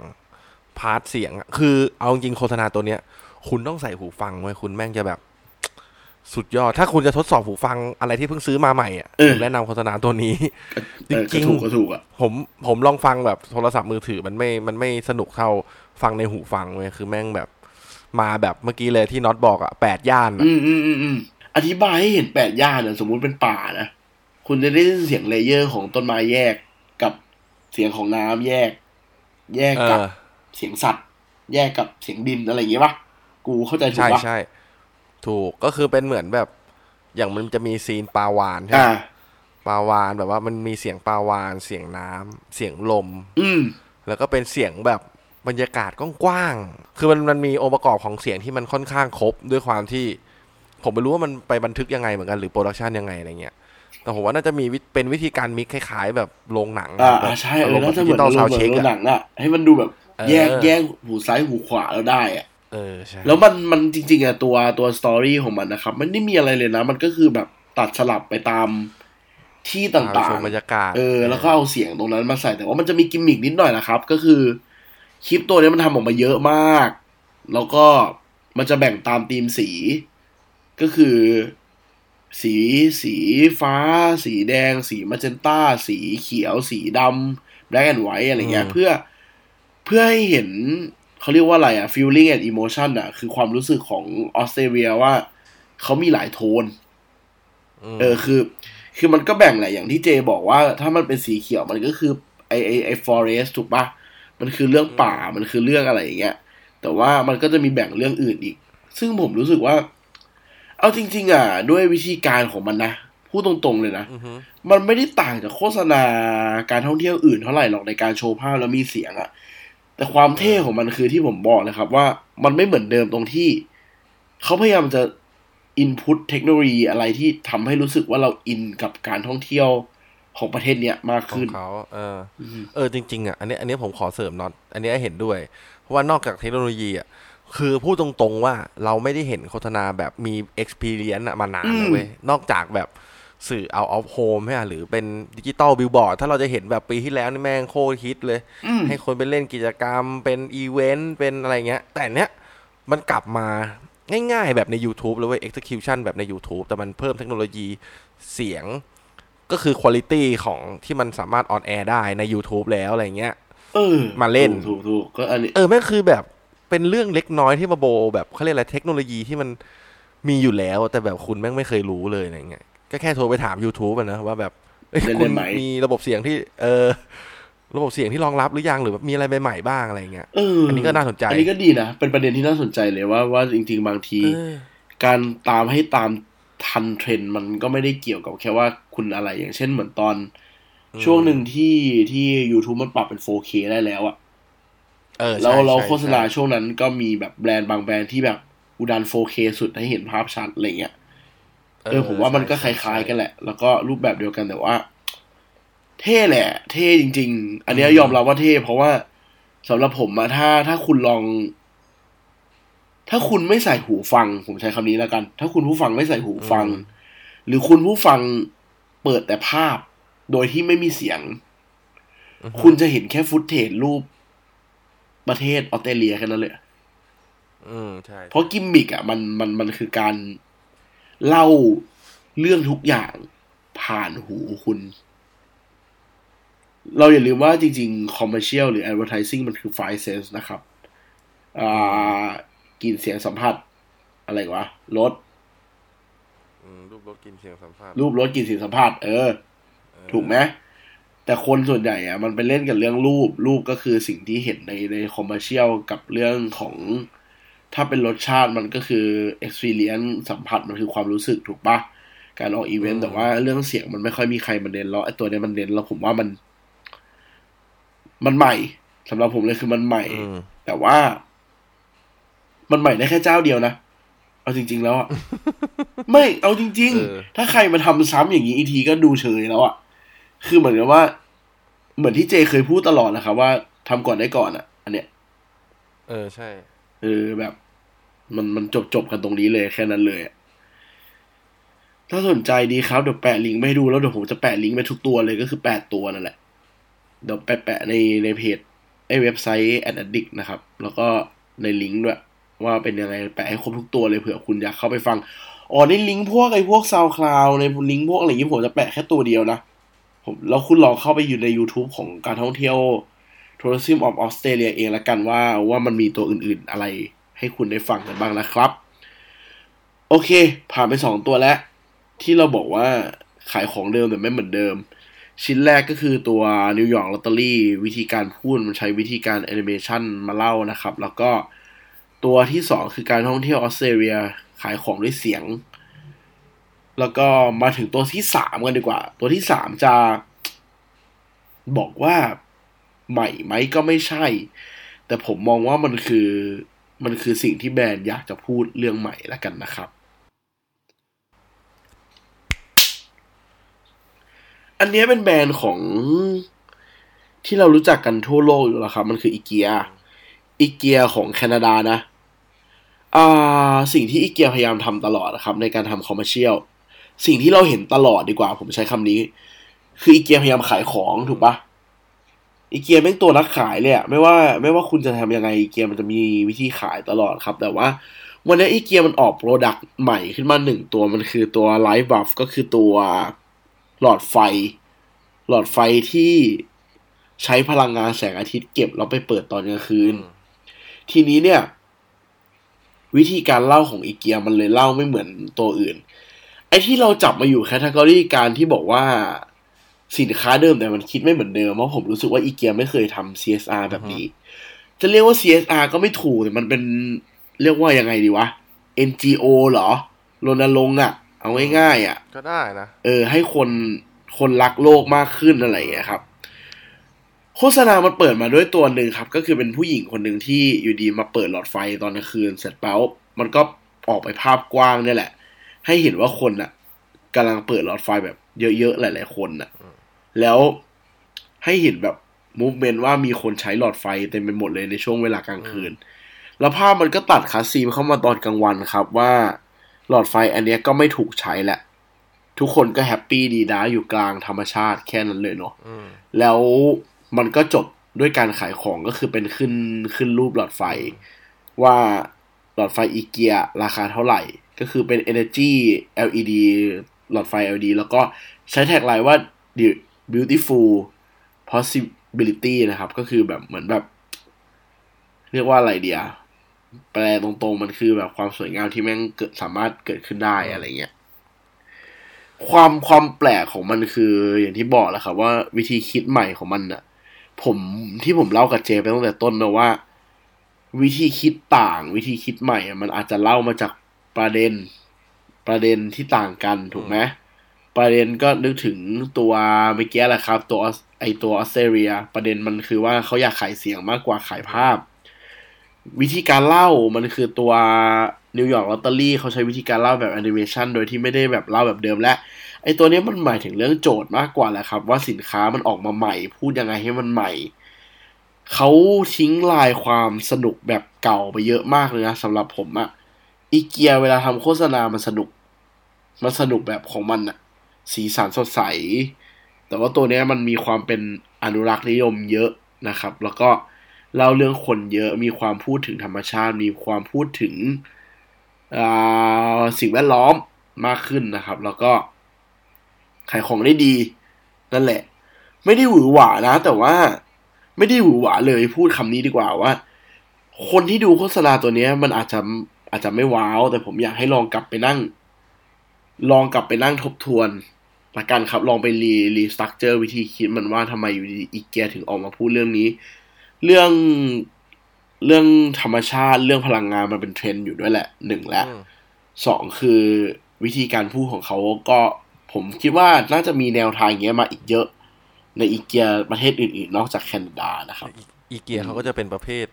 part เสียงอะคือเอาจริงโฆษณาตัวเนี้ย คุณต้องใส่หูฟังไว้คุณแม่งจะแบบ สุดยอด ถ้าคุณจะทดสอบหูฟังอะไรที่เพิ่งซื้อมาใหม่อะเออผมแนะนำโฆษณาตัวนี้เออจริงๆก็ถูกก็ถูกอะผมผมลองฟังแบบโทรศัพท์มือถือมันไม่มันไม่สนุกเท่าฟังในหูฟังเว้ยคือแม่งแบบ มาแบบเมื่อกี้เลยที่น็อตบอกอะแปดย่านอะอืมอืมอืมอืมอธิบายให้เห็นแปดย่านเนี่ยสมมุติเป็นป่านะคุณจะได้ยินเสียง layer ของต้นไม้แยกกับเสียงของน้ำแยก แยกเออกับเสียงสัตว์ แยกกับเสียงดินอะไรอย่างเงี้ยปะกูเข้าใจถูกใช่ปะใช่ ถูกก็คือเป็นเหมือนแบบ อย่างมันจะมีซีนปลาวานใช่ไหมอ่าปลาวานแบบว่ามันมีเสียงปลาวาน เสียงน้ำเสียงลม อืมแล้วก็เป็นเสียงแบบบรรยากาศกว้างๆคือมันมันมีองค์ประกอบของเสียงที่มันค่อนข้างครบด้วยความที่ ผมไม่รู้ว่ามันไปบันทึกยังไงเหมือนกันหรือโปรดักชันยังไงอะไรเงี้ยแต่ผมว่าน่าจะมีวิเป็นวิธีการมิกคล้าย ๆ แบบโรงหนังอ่าแบบอ่าใช่อาเอรอมณ์แบน่าบจะดิเหมืจิอนตอลอารซามวณ์ด์เหมืเช็อนคโรงหนัอะงอะให้มันดูแบบเออแยกแยกหูซ้ายหูขวาแล้วได้อะ เออใช่แล้วมันมันจริง ๆอะตัวตัว story ของมันนะครับ มันไม่มีอะไรเลยนะ มันก็คือแบบตัดสลับไปตามที่ต่พาางชมบรรยากาศเออ แล้วก็เอาเสียงตรงนั้นมาใส่แต่ว่ามันจะมีกิมมิกนิดหน่อยนะครับ ก็คือคลิปตัวนี้มันทำออกมาเยอะมาก แล้วก็มันจะแบ่งตามธีมสี ก็คือ สีสีฟ้า สีแดง สีมาเจนต้า สีเขียว สีดำแบล็กแอนด์ไวท์อะไรเงี้ยอืมเพื่อเพื่อให้เห็น เขาเรียกว่าอะไรอะ feeling and emotion อะคือความรู้สึกของออสเตรเลียว่าเขามีหลายโทนมเออคือ คือมันก็แบ่งแหละอย่างที่เจบอกว่า ถ้ามันเป็นสีเขียวมันก็คือไอไอไอ forest ถูกปะมันคือเรื่องป่ามันคือเรื่องอะไรอย่างเงี้ย แต่ว่ามันก็จะมีแบ่งเรื่องอื่นอีก ซึ่งผมรู้สึกว่า เอาจริง ๆ อะ ด้วยวิธีการของมันนะพูดตรงๆเลยนะอือฮึมันไม่ได้ต่างจากโฆษณาการท่องเที่ยวอื่นเท่าไหร่หรอกในการโชว์ภาพแล้วมีเสียงอะ แต่ความเท่ของมันคือที่ผมบอกเลยครับ ว่ามันไม่เหมือนเดิมตรงที่ เขาพยายามจะอินพุตเทคโนโลยีอะไรที่ทำให้รู้สึกว่าเราอินกับการท่องเที่ยวของประเทศเนี้ยมากของขึ้นเขาเอออืมเออจริงๆอะอันนี้อันนี้ผมขอเสริมน็อตอันนี้เห็นด้วย เพราะว่านอกจากเทคโนโลยีอะคือพูดตรงๆว่าเราไม่ได้เห็นโฆษณาแบบมี experience อะมานานอืมแล้วเว้ยนอกจากแบบ สื่อ out of home ใช่ไหมหรือเป็น digital billboard ถ้าเราจะเห็นแบบปีที่แล้วนี่แม่งโคตรฮิตเลยอืมให้คนไปเล่นกิจกรรมเป็นอีเวนต์เป็นอะไรเงี้ย แต่เนี้ยมันกลับมาง่ายๆ แบบใน YouTube เลยเว้ย execution แบบใน YouTube แต่มันเพิ่มเทคโนโลยีเสียงก็คือคุณ i t y ของที่มันสามารถ on air ได้ใน YouTube แล้วอะไรเงี้ยเออมาเล่นถูกถูกถูกก็อันนี้เออแม่งคือแบบเป็นเรื่องเล็กน้อยที่มาโบแบบเขาเรียกอะไรเทคโนโลยีที่มันมีอยู่แล้ว แต่แบบคุณแม่งไม่เคยรู้เลยอะไรเงี้ย ก็แค่โทรไปถาม YouTube อะนะว่าแบบเอ้ยเล่นคุณได้ไหมมีระบบเสียงที่ เออ ระบบเสียงที่รองรับหรือยังหรือแบบมีอะไรใหม่ๆบ้างอะไรเงี้ยเอออัอันนี้ก็น่าสนใจ อันนี้ก็ดีนะ เป็นประเด็นที่น่าสนใจเลยว่าว่าจริง ๆ บางทีเออการตามให้ตามทันเทรนด์มันก็ไม่ได้เกี่ยวกับแค่ว่าคุณอะไรอย่างเช่นเหมือนตอน ช่วงหนึ่งที่ที่ YouTube มันปรับเป็น 4K ได้แล้วอะเออแล้วใช่เราใช่โฆษณาใช่ช่วงนั้นก็มีแบบแบรนด์บางแบรนด์ที่แบบอุดาน 4K สุดให้เห็นภาพชัดอะไรเงี้ย เออผมว่ามันก็คใช่ล้ายๆกันแหละ แล้วก็รูปแบบเดียวกันแต่ว่า เท่แหละ เท่จริง ๆ อันเนี้ยยอมรับว่าเท่เพราะว่าสำหรับผมอะถ้าถ้าคุณลอง ถ้าคุณไม่ใส่หูฟัง ผมใช้คำนี้แล้วกัน ถ้าคุณผู้ฟังไม่ใส่หูฟัง หรือคุณผู้ฟังเปิดแต่ภาพ โดยที่ไม่มีเสียง คุณจะเห็นแค่ฟุตเทจรูปประเทศออสเตรเลียแค่นั้นเลยอืมใช่เพราะกิมมิกอะมันมันมันคือการ เล่าเรื่องทุกอย่างผ่านหูคุณ เราอย่าลืมว่าจริงๆ commercial หรือ advertising มันคือ five sense นะครับอ่ากลิ่นเสียงสัมผัส อะไรวะรสอืมรูปรสกลิ่นเสียงสัมผัสรูปรสกลิ่นเสียงสัมผัส เออ ถูกไหมแต่คนส่วนใหญ่อะมันไปเล่นกับเรื่องรูป รูปก็คือสิ่งที่เห็นในใน commercial กับเรื่องของ ถ้าเป็นรสชาติมันก็คือ experience สัมผัสมันคือความรู้สึกถูกปะการออกอีเวนต์แต่ว่าเรื่องเสียงมันไม่ค่อยมีใครมาเน้นแล้วไอ้ตัวเนี้ยมันเน้นแล้วผมว่ามัน มันใหม่สำหรับผมเลยคือมันใหม่อืมแต่ว่า มันใหม่ได้แค่เจ้าเดียวนะเอาจริง ๆ แล้วอะไม่เอาจริงเออๆถ้าใครมาทำซ้ำอย่างนี้อีกทีก็ดูเฉยแล้วอะคือเหมือนกับว่า เหมือนที่เจเคยพูดตลอดนะครับว่าทำก่อนได้ก่อนอะอันเนี้ย เออใช่ เออแบบ มันมันจบจบกันตรงนี้เลยแค่นั้นเลย ถ้าสนใจดีครับเดี๋ยวแปะลิงก์ไปให้ดูแล้วเดี๋ยวผมจะแปะลิงก์ไปทุกตัวเลยก็คือแปดตัวนั่นแหละ เดี๋ยวแปะแปะในในเพจไอเว็บไซต์ a d d i c t นะครับ แล้วก็ในลิงก์ด้วยว่าเป็นยังไงแปะให้ครบทุกตัวเลยเผื่อคุณอยากเข้าไปฟัง อ๋อในลิงก์พวกไอ้พวกซาวคลาวในลิงก์พวกอะไรอย่างนี้ผมจะแปะแค่ตัวเดียวนะผมแล้วคุณลองเข้าไปอยู่ใน YouTube ของการท่องเที่ยว Tourism of Australia เองละกันว่าว่ามันมีตัวอื่นๆอะไรให้คุณได้ฟังกันบ้างนะครับ โอเค ผ่านไปสองตัวแล้ว ที่เราบอกว่าขายของเดิมแต่ไม่เหมือนเดิม ชิ้นแรกก็คือตัวนิวยอร์กลอตเตอรี่วิธีการพูดมันใช้วิธีการแอนิเมชันมาเล่านะครับ แล้วก็ตัวที่สองคือการท่องเที่ยวออสเตรเลียขายของด้วยเสียง แล้วก็มาถึงตัวที่สามกันดีกว่า ตัวที่สามจะบอกว่า ใหม่ไหมก็ไม่ใช่ แต่ผมมองว่ามันคือมันคือสิ่งที่แบรนด์อยากจะพูดเรื่องใหม่แล้วกันนะครับ อันนี้เป็นแบรนด์ของที่เรารู้จักกันทั่วโลกอยู่แล้วครับ มันคืออีเกียอีเกียของแคนาดานะอ่าสิ่งที่อีเกียพยายามทำตลอดนะครับ ในการทำ commercial สิ่งที่เราเห็นตลอดดีกว่า ผมใช้คำนี้ คืออีเกียพยายามขายของถูกปะ อีเกียแม่งตัวนักขายเลยอะไม่ว่าไม่ว่าคุณจะทำยังไงอีเกียมันจะมีวิธีขายตลอดครับ แต่ว่าวันนี้อีเกียมันออก product ใหม่ขึ้นมาหนึ่งตัวมันคือตัว light bulb ก็คือตัวหลอดไฟ หลอดไฟที่ใช้พลังงานแสงอาทิตย์เก็บแล้วไปเปิดตอนกลางคืน ทีนี้เนี่ย วิธีการเล่าของอีเกียมันเลยเล่าไม่เหมือนตัวอื่น ไอ้ที่เราจับมาอยู่แคตตากรีการที่บอกว่า สินค้าเดิมแต่มันคิดไม่เหมือนเดิมเพราะผมรู้สึกว่าอีเกียไม่เคยทำ CSR แบบนี้ จะเรียกว่า CSR ก็ไม่ถูกแต่มันเป็นเรียกว่ายังไงดีวะ NGO เหรอรณรงค์อะเอาง่ายๆอะก็ได้นะ เออ ให้คนคนรักโลกมากขึ้นอะไรอย่างเงี้ยครับ โฆษณามันเปิดมาด้วยตัวหนึ่งครับ ก็คือเป็นผู้หญิงคนหนึ่งที่อยู่ดีมาเปิดหลอดไฟตอนกลางคืน เสร็จแล้วมันก็ออกไปภาพกว้างเนี่ยแหละ ให้เห็นว่าคนน่ะกำลังเปิดหลอดไฟแบบเยอะๆหลาย ๆ คนน่ะ แล้วให้เห็นแบบมูฟเมนต์ว่ามีคนใช้หลอดไฟเต็มไปหมดเลยในช่วงเวลากลางคืน แล้วภาพมันก็ตัด cut scene เข้ามาตอนกลางวันครับว่าหลอดไฟอันเนี้ยก็ไม่ถูกใช้แหละ ทุกคนก็ happy ดีนะอยู่กลางธรรมชาติแค่นั้นเลยเนาะอืมแล้วมันก็จบด้วยการขายของก็คือเป็นขึ้นขึ้นรูปหลอดไฟ ว่าหลอดไฟอีเกียราคาเท่าไหร่ ก็คือเป็น Energy LED หลอดไฟ LED แล้วก็ใช้ tagline ว่า The beautiful possibility นะครับ ก็คือแบบเหมือนแบบ เรียกว่าอะไรเดียแปลตรงๆมันคือแบบความสวยงามที่แม่งเกิดสามารถเกิดขึ้นได้อะไรเงี้ยความความแปลกของมันคืออย่างที่บอกแหละครับว่าวิธีคิดใหม่ของมันน่ะผมที่ผมเล่ากับเจไปตั้งแต่ต้นนะว่า วิธีคิดต่างวิธีคิดใหม่มันอาจจะเล่ามาจากประเด็นประเด็นที่ต่างกันถูกไหม ประเด็นก็นึกถึงตัวเมื่อกี้แหละครับ ตัวไอตัวออสเตรเลีย ประเด็นมันคือว่าเขาอยากขายเสียงมากกว่าขายภาพ วิธีการเล่ามันคือตัวนิวยอร์กลอตเตอรี่เขาใช้วิธีการเล่าแบบแอนิเมชันโดยที่ไม่ได้แบบเล่าแบบเดิมและไอตัวนี้มันหมายถึงเรื่องโจทย์มากกว่าแหละครับ ว่าสินค้ามันออกมาใหม่ พูดยังไงให้มันใหม่เขาทิ้งลายความสนุกแบบเก่าไปเยอะมากเลยนะสำหรับผมอะอีเกียเวลาทำโฆษณามันสนุก มันสนุกแบบของมันอะ สีสันสดใส แต่ว่าตัวนี้มันมีความเป็นอนุรักษ์นิยมเยอะนะครับ แล้วก็เล่าเรื่องคนเยอะมีความพูดถึงธรรมชาติ มีความพูดถึงสิ่งแวดล้อมมากขึ้นนะครับ แล้วก็ขายของได้ดี นั่นแหละ ไม่ได้หวือหวานะ แต่ว่าไม่ได้หวือหวาเลยพูดคำนี้ดีกว่าว่า คนที่ดูโฆษณาตัวนี้มันอาจจะอาจจะไม่ wow แต่ผมอยากให้ลองกลับไปนั่ง ลองกลับไปนั่งทบทวนละกันครับ ลองไป re restructure วิธีคิดมันว่าทำไมอยู่ดีอีเกียถึงออกมาพูดเรื่องนี้ เรื่องเรื่องธรรมชาติเรื่องพลังงานมันเป็นเทรนด์อยู่ด้วยแหละหนึ่งแล้วอืมสองคือวิธีการพูดของเขาก็ผมคิดว่าน่าจะมีแนวทางอย่างเงี้ยมาอีกเยอะ ในอีเกียประเทศอื่นๆ นอกจากแคนาดานะครับ อีเกียเขาก็จะเป็นประเภท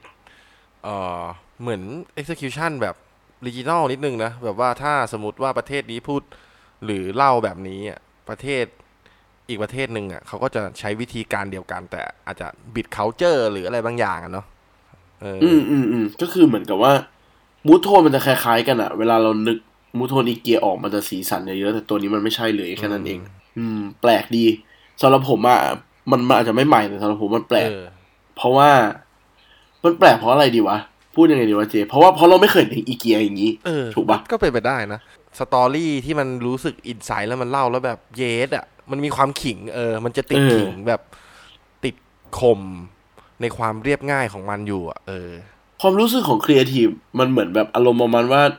เอ่อเหมือน execution แบบ regional นิดนึงนะ แบบว่าถ้าสมมติว่าประเทศนี้พูดหรือเล่าแบบนี้อะประเทศอีกประเทศหนึ่งอะเขาก็จะใช้วิธีการเดียวกัน แต่อาจจะบิด culture หรืออะไรบางอย่างอะเนาะเออออืมอืมอืมก็คือเหมือนกับว่า มูทโทนมันจะคล้ายๆกันอะเวลาเรานึกมูทโทนอีเกียออกมันจะสีสันเยอะๆแต่ตัวนี้มันไม่ใช่เลยแค่นั้นเอง อืม แปลกดีสำหรับผมอะมันมันอาจจะไม่ใหม่แต่สำหรับผมมันแปลกเออเพราะว่า มันแปลกเพราะอะไรดีวะ พูดยังไงดีวะเจ เพราะว่าเพราะเราไม่เคยเห็นอีเกียอย่างนี้เออถูกปะก็เป็นไปได้นะ story ที่มันรู้สึก insight แล้วมันเล่าแล้วแบบ yes อะ มันมีความขิงเออ มันจะติดเออขิงแบบติดคมในความเรียบง่ายของมันอยู่อะเออความรู้สึกของครีเอทีฟมันเหมือนแบบอารมณ์ประมาณว่าอะ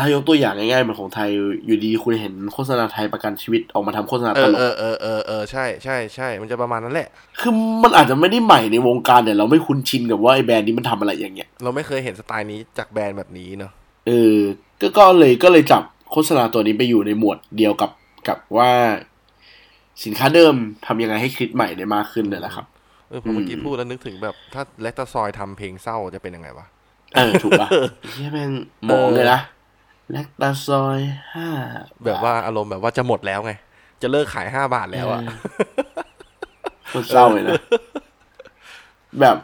ถ้ายกตัวอย่างง่ายๆเหมือนของไทยอยู่ดีคุณเห็นโฆษณาไทยประกันชีวิตออกมาทำโฆษณาเอตอลกเออเออเออเออใช่ใช่ใช่มันจะประมาณนั้นแหละ คือมันอาจจะไม่ได้ใหม่ในวงการแต่เราไม่คุ้นชินกับว่าไอ้แบรนด์นี้มันทำอะไรอย่างเงี้ยเราไม่เคยเห็นสไตล์นี้จากแบรนด์แบบนี้เนาะเออก็ก็เลยก็เลยจับโฆษณาตัวนี้ไปอยู่ในหมวดเดียวกับกับว่า สินค้าเดิมทำยังไงให้คิดใหม่ได้มากขึ้นเนี่ยแหละครับเออพอเมื่อกี้อืมพูดแล้วนึกถึงแบบถ้าแลคตาซอยทำเพลงเศร้าจะเป็นยังไงวะเออถูกป่ะเฮียแม่งมองเลยนะ แลคตาซอยห้าแบบว่าอารมณ์แบบว่าจะหมดแล้วไง จะเลิกขายห้าบาทแล้วอะโคตรเศร้าเลยนะ แบบ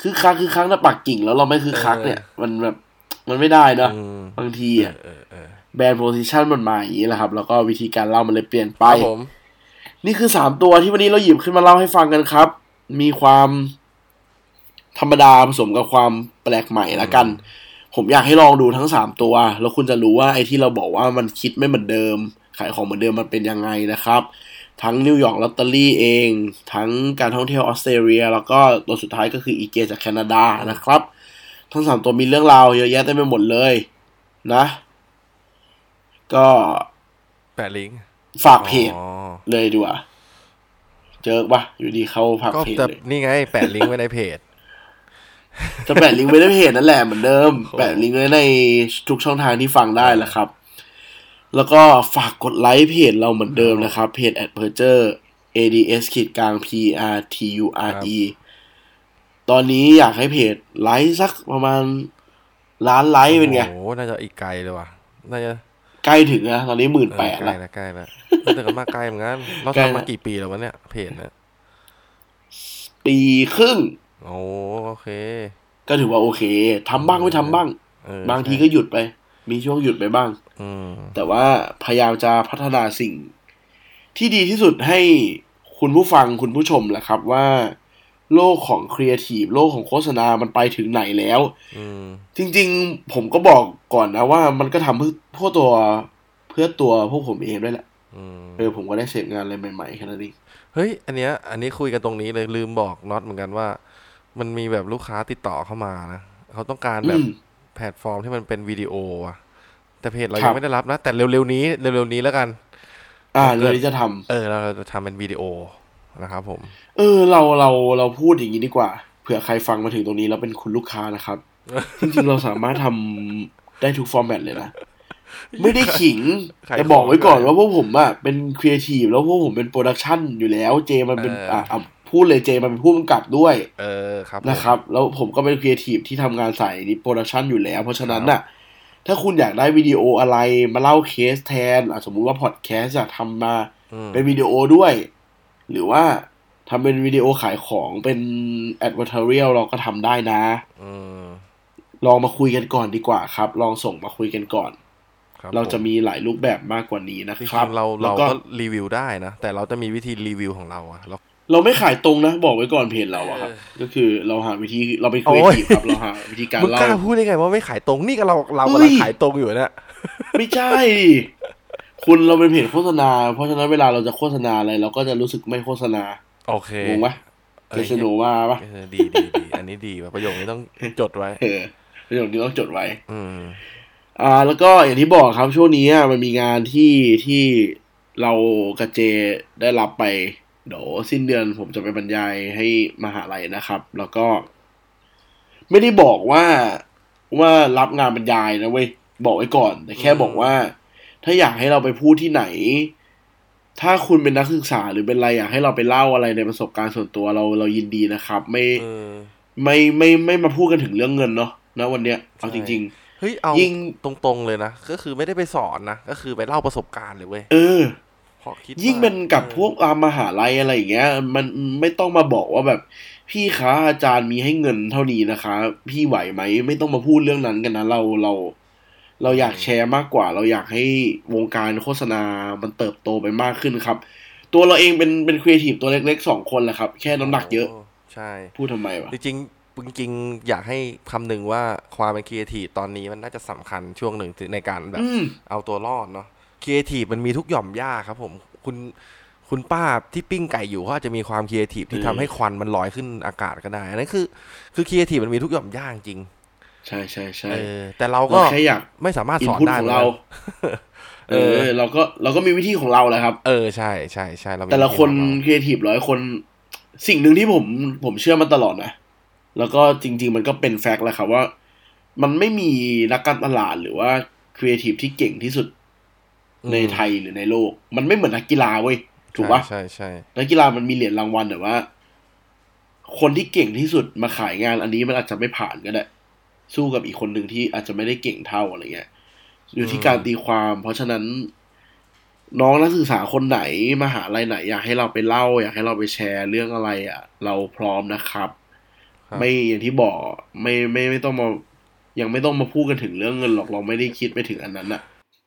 คือคักคือคักนะปักกิ่งแล้วเราไม่คือคักเนี่ย มันแบบมันไม่ได้เนอะอืมบางทีอะเออเออแบรนด์โพซิชันมันมาอย่างนี้แหละครับ แล้วก็วิธีการเล่ามันเลยเปลี่ยนไปครับผมนี่คือสามตัวที่วันนี้เราหยิบขึ้นมาเล่าให้ฟังกันครับ มีความธรรมดาผสมกับความแปลกใหม่ละกัน ผมอยากให้ลองดูทั้งสามตัว แล้วคุณจะรู้ว่าไอ้ที่เราบอกว่ามันคิดไม่เหมือนเดิม ขายของเหมือนเดิมมันเป็นยังไงนะครับ ทั้งนิวยอร์กลอตเตอรี่เอง ทั้งการท่องเที่ยวออสเตรเลีย แล้วก็ตัวสุดท้ายก็คืออีเกจากแคนาดานะครับ ทั้งสามตัวมีเรื่องราวเยอะแยะเต็มไปหมดเลยนะ ก็แปะลิงก์ฝากเพจอ๋อเลยดีกว่า เจอปะอยู่ดีเข้าพักก็เพจแต่เลยนี่ไง แปะลิงก์ไว้ในเพจ จะแปะลิงก์ไว้ในเพจนั่นแหละเหมือนเดิมโอ้โหแปะลิงก์ไว้ในทุกช่องทางที่ฟังได้แหละครับ แล้วก็ฝากกดไลค์เพจเราเหมือนเดิมนะครับ เพจ a d p e r t u r e ads ขีดกลาง p r t u r e ตอนนี้อยากให้เพจไลค์สักประมาณล้านไลค์เป็นไง โอ้โหน่าจะอีกไกลเลยว่ะ น่าจะใกล้ถึงนะตอนนี้หมื่นเอแปอดใกล้แล้วแล้วใกล้แล้วแต่ก็มาไกลเหมือนกันเราใกล้ทำมาละกี่ปีแล้ววะเนี่ยเพจเนี่ยปีครึ่ง โอ้โอเค ก็ถือว่าโอเคทำบ้างไม่ทำบ้างเออบางทีก็หยุดไป มีช่วงหยุดไปบ้าง อืมแต่ว่าพยายามจะพัฒนาสิ่ง ที่ดีที่สุดให้คุณผู้ฟังคุณผู้ชมแหละครับว่า โลกของครีเอทีฟโลกของโฆษณามันไปถึงไหนแล้วอืมจริง ๆ ผมก็บอกก่อนนะว่ามันก็ทำเพื่อพวกตัวเพื่อตัวพวกผมเองด้วยแหละอืมเออผมก็ได้เสพงานอะไรใหม่ๆแค่นั้นเองเฮ้ย อันเนี้ย อันนี้คุยกันตรงนี้เลยลืมบอกน็อตเหมือนกันว่า มันมีแบบลูกค้าติดต่อเข้ามานะเขาต้องการแบบอืมแพลตฟอร์มที่มันเป็นวิดีโออะแต่เพจเราครัยับงไม่ได้รับนะ แต่เร็วๆนี้เร็วๆนี้แล้วกัน อ่าเลยจะทำเออ เราจะทำเป็นวิดีโอนะครับผม เออ เราเราเราพูดอย่างนี้ดีกว่าเผื่อใครฟังมาถึงตรงนี้แล้วเป็นคุณลูกค้านะครับจริงๆเราสามารถทำได้ทุก format เลยนะไม่ได้ขิงขายแต่บอกไว้ก่อนของว่าพวกผมอะเป็นครีเอทีฟแล้วพวกผมเป็น production อยู่แล้ว เจมันเป็นเอออ่อะ อะพูดเลยเจมันเป็นผู้กำกับด้วย เออครับผมนะครับ แล้วผมก็เป็นครีเอทีฟที่ทำงานสายนี้ production อยู่แล้ว เพราะฉะนั้นน่ะ ถ้าคุณอยากได้วิดีโออะไรมาเล่าเคสแทนอะสมมุติว่าพอดแคสต์อยากทำมาอืมเป็นวิดีโอด้วย หรือว่าทำเป็นวิดีโอขายของเป็น advertorial เราก็ทำได้นะอืมลองมาคุยกันก่อนดีกว่าครับ ลองส่งมาคุยกันก่อนครับเราจะผมมีหลายรูปแบบมากกว่านี้นะจริงครับๆเราแล้เราก็ก็รีวิวได้นะ แต่เราจะมีวิธีรีวิวของเราอะเรา เราไม่ขายตรงนะ บอกไว้ก่อนเพจเราอะครับเออก็คือเราหาวิธีเราเป็นคโอ้รียเอทีฟครับเราหาวิธีการมึงเล่ากล้าพูดได้ไงว่าไม่ขายตรงนี่ก็เราเราเฮ้กำลังขายตรงอยู่เนี่ยไม่ใช่ดิคุณเราเป็นเพจโฆษณา เพราะฉะนั้นเวลาเราจะโฆษณาอะไรเราก็จะรู้สึกไม่โฆษณา โอเคงงปะเอเจอสโนว่าปะเออดีดีดีอันนี้ดีว่ะประโยคนี้ต้องจดไว้เออประโยคนี้ต้องจดไว้ อืมอ่า แล้วก็อย่างที่บอกครับช่วงนี้มันมีงานที่ที่เรากับเจได้รับไป เดี๋ยวสิ้นเดือนผมจะไปบรรยายให้มหาลัยนะครับ แล้วก็ ไม่ได้บอกว่าว่ารับงานบรรยายนะเว้ยบอกไว้ก่อน แต่แค่บอกว่า ถ้าอยากให้เราไปพูดที่ไหน ถ้าคุณเป็นนักศึกษาหรือเป็นอะไรอยากให้เราไปเล่าอะไรในประสบการณ์ส่วนตัวเราเรายินดีนะครับ ไม่เออไม่ไม่ไม่มาพูดกันถึงเรื่องเงินเนาะนะวันเนี้ยเอาใช่จริงเฮ้ยเอายิ่งตรงๆเลยนะก็คือไม่ได้ไปสอนนะก็คือไปเล่าประสบการณ์เลยเว้ยๆเออเพราะคิดยิ่งว่าเป็นกับออพวกรามมหาลัยอะไรอย่างเงี้ย มันไม่ต้องมาบอกว่าแบบ พี่คะอาจารย์มีให้เงินเท่านี้นะคะ พี่ไหวไหมไม่ต้องมาพูดเรื่องนั้นกันนะเราเรา เราอยากแชร์มากกว่า เราอยากให้วงการโฆษณามันเติบโตไปมากขึ้นครับ ตัวเราเองเป็นเป็นครีเอทีฟตัวเล็กๆสองคนแหละครับ แค่น้ำหนักเยอะใช่พูดทำไมวะจริงๆจริงๆอยากให้คำหนึ่งว่าความเป็นครีเอทีฟตอนนี้มันน่าจะสำคัญช่วงหนึ่งในการแบบอืมเอาตัวรอดเนาะ ครีเอทีฟมันมีทุกหย่อมหญ้าครับ ผมคุณคุณป้าที่ปิ้งไก่อยู่เขาอาจจะมีความครีเอทีฟที่อืมทำให้ควันมันลอยขึ้นอากาศก็ได้อันนั้นคือ คือครีเอทีฟมันมีทุกหย่อมหญ้าจริงใช่ใช่ใช่เออแต่เราเราก็แค่อยากไม่สามารถอิสนอนพุตได้ของหมืนเรากันเออ เราก็เราก็มีวิธีของเราแหละครับ เออใช่ใช่ใช่เรามีแต่ละคนวิธีของเราครีเอทีฟร้อยคน สิ่งหนึ่งที่ผมผมเชื่อมาตลอดนะแล้วก็จริง ๆ มันก็เป็น fact แหละครับว่า มันไม่มีนักการตลาดหรือว่าครีเอทีฟที่เก่งที่สุด ในไทยหรือในโลก มันไม่เหมือนนักกีฬาเว้ยถูกปะใช่ใช่นักกีฬามันมีเหรียญรางวัลแต่ว่า คนที่เก่งที่สุดมาขายงานอันนี้มันอาจจะไม่ผ่านก็ได้ สู้กับอีกคนหนึ่งที่อาจจะไม่ได้เก่งเท่าอะไรเงี้ยอยู่ที่การตีความ เพราะฉะนั้น น้องนักศึกษาคนไหนมหาลัยไหน อยากให้เราไปเล่า อยากให้เราไปแชร์เรื่องอะไรอะ เราพร้อมนะครับครับไม่อย่างที่บอกไม่ไม่ไม่ต้องมายังไม่ต้องมาพูดกันถึงเรื่องเงินหรอกเราไม่ได้คิดไปถึงอันนั้นอะ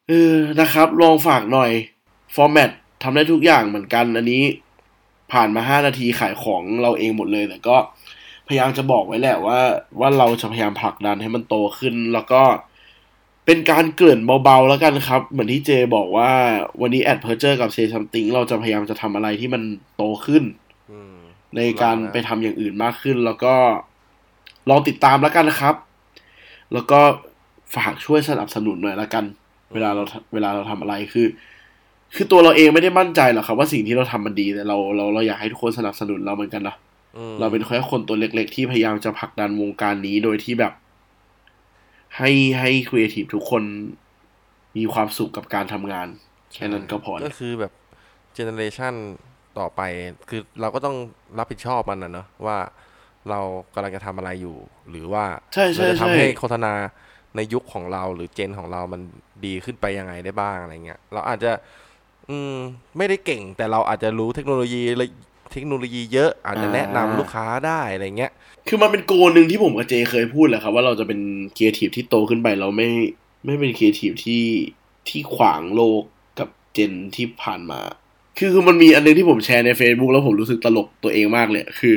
เออนะครับ ลองฝากหน่อย format ทำได้ทุกอย่างเหมือนกัน อันนี้ผ่านมาห้านาทีขายของเราเองหมดเลย แต่ก็พยายามจะบอกไว้แหละว่าว่าเราจะพยายามผลักดันให้มันโตขึ้น แล้วก็เป็นการเกริ่นเบาๆแล้วกันครับ เหมือนที่เจบอกว่าวันนี้แอดเพอร์เจอร์กับ say something เราจะพยายามจะทำอะไรที่มันโตขึ้นอืมในการไปทำอย่างอื่นมากขึ้น แล้วก็ลองติดตามแล้วกันนะครับ แล้วก็ฝากช่วยสนับสนุนหน่อยละกัน เวลาเราเวลาเราทำอะไรคือ คือตัวเราเองไม่ได้มั่นใจหรอกครับ ว่าสิ่งที่เราทำมันดีแต่เราเราเราอยากให้ทุกคนสนับสนุนเราเหมือนกันนะอืมเราเป็นแค่คนตัวเล็ก ๆ ที่พยายามจะผลักดันวงการนี้โดยที่แบบ ให้ให้ครีเอทีฟทุกคนมีความสุขกับการทำงาน แค่นั้นก็พอก็แล้วคือแบบเจเนเรชันต่อไป คือเราก็ต้องรับผิดชอบมันนะเนอะว่าเรากำลังจะทำอะไรอยู่ หรือว่าใช่ใช่เราจะใช่ทำให้โฆษณา ในยุคของเราหรือเจนของเรามันดีขึ้นไปยังไงได้บ้างอะไรเงี้ยเราอาจจะ อืมไม่ได้เก่ง แต่เราอาจจะรู้เทคโนโลยีและเทคโนโลยีเยอะอาจจะแนะนำลูกค้าได้อะไรเงี้ย คือมันเป็นโกลหนึ่งที่ผมกับเจเคยพูดแหละครับ ว่าเราจะเป็นครีเอทีฟที่โตขึ้นไปเราไม่ไม่เป็นครีเอทีฟที่ที่ขวางโลกกับ gen ที่ผ่านมา คือคือมันมีอันนึงที่ผมแชร์ใน Facebook แล้วผมรู้สึกตลกตัวเองมากเลย คือ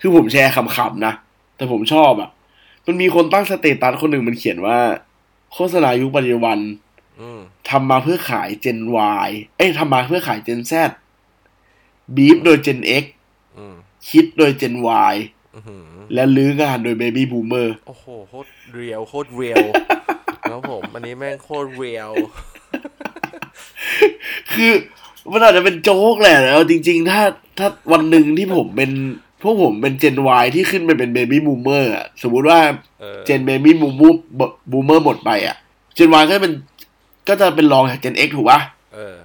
คือผมแชร์ขำๆนะ แต่ผมชอบอะ มันมีคนตั้ง status คนหนึ่งมันเขียนว่า โฆษณายุคปัจจุบันอืมทำมาเพื่อขาย Gen Y เอ้ยทำมาเพื่อขาย Gen Z บีฟโดย Gen X อืมคิดโดย Gen Y อื้อหือและลื้องานโดย Baby Boomer โอ้โห โคตรเรียว โคตรเรียวแล้วผม อันนี้แม่งโคตรเรียว คือมันอาจจะเป็นโจ๊กแหละแล้วจริง ๆ ถ้าถ้าวันหนึ่งที่ผมเป็นพ วกผมเป็น Gen Y ที่ขึ้นไปเป็น Baby Boomer อะสมมุติว่าเออ Gen Baby Boomer Boomer หมดไปอะ Gen Y ก็จะเป็นก็จะเป็นรองจาก Gen X ถูกปะเออ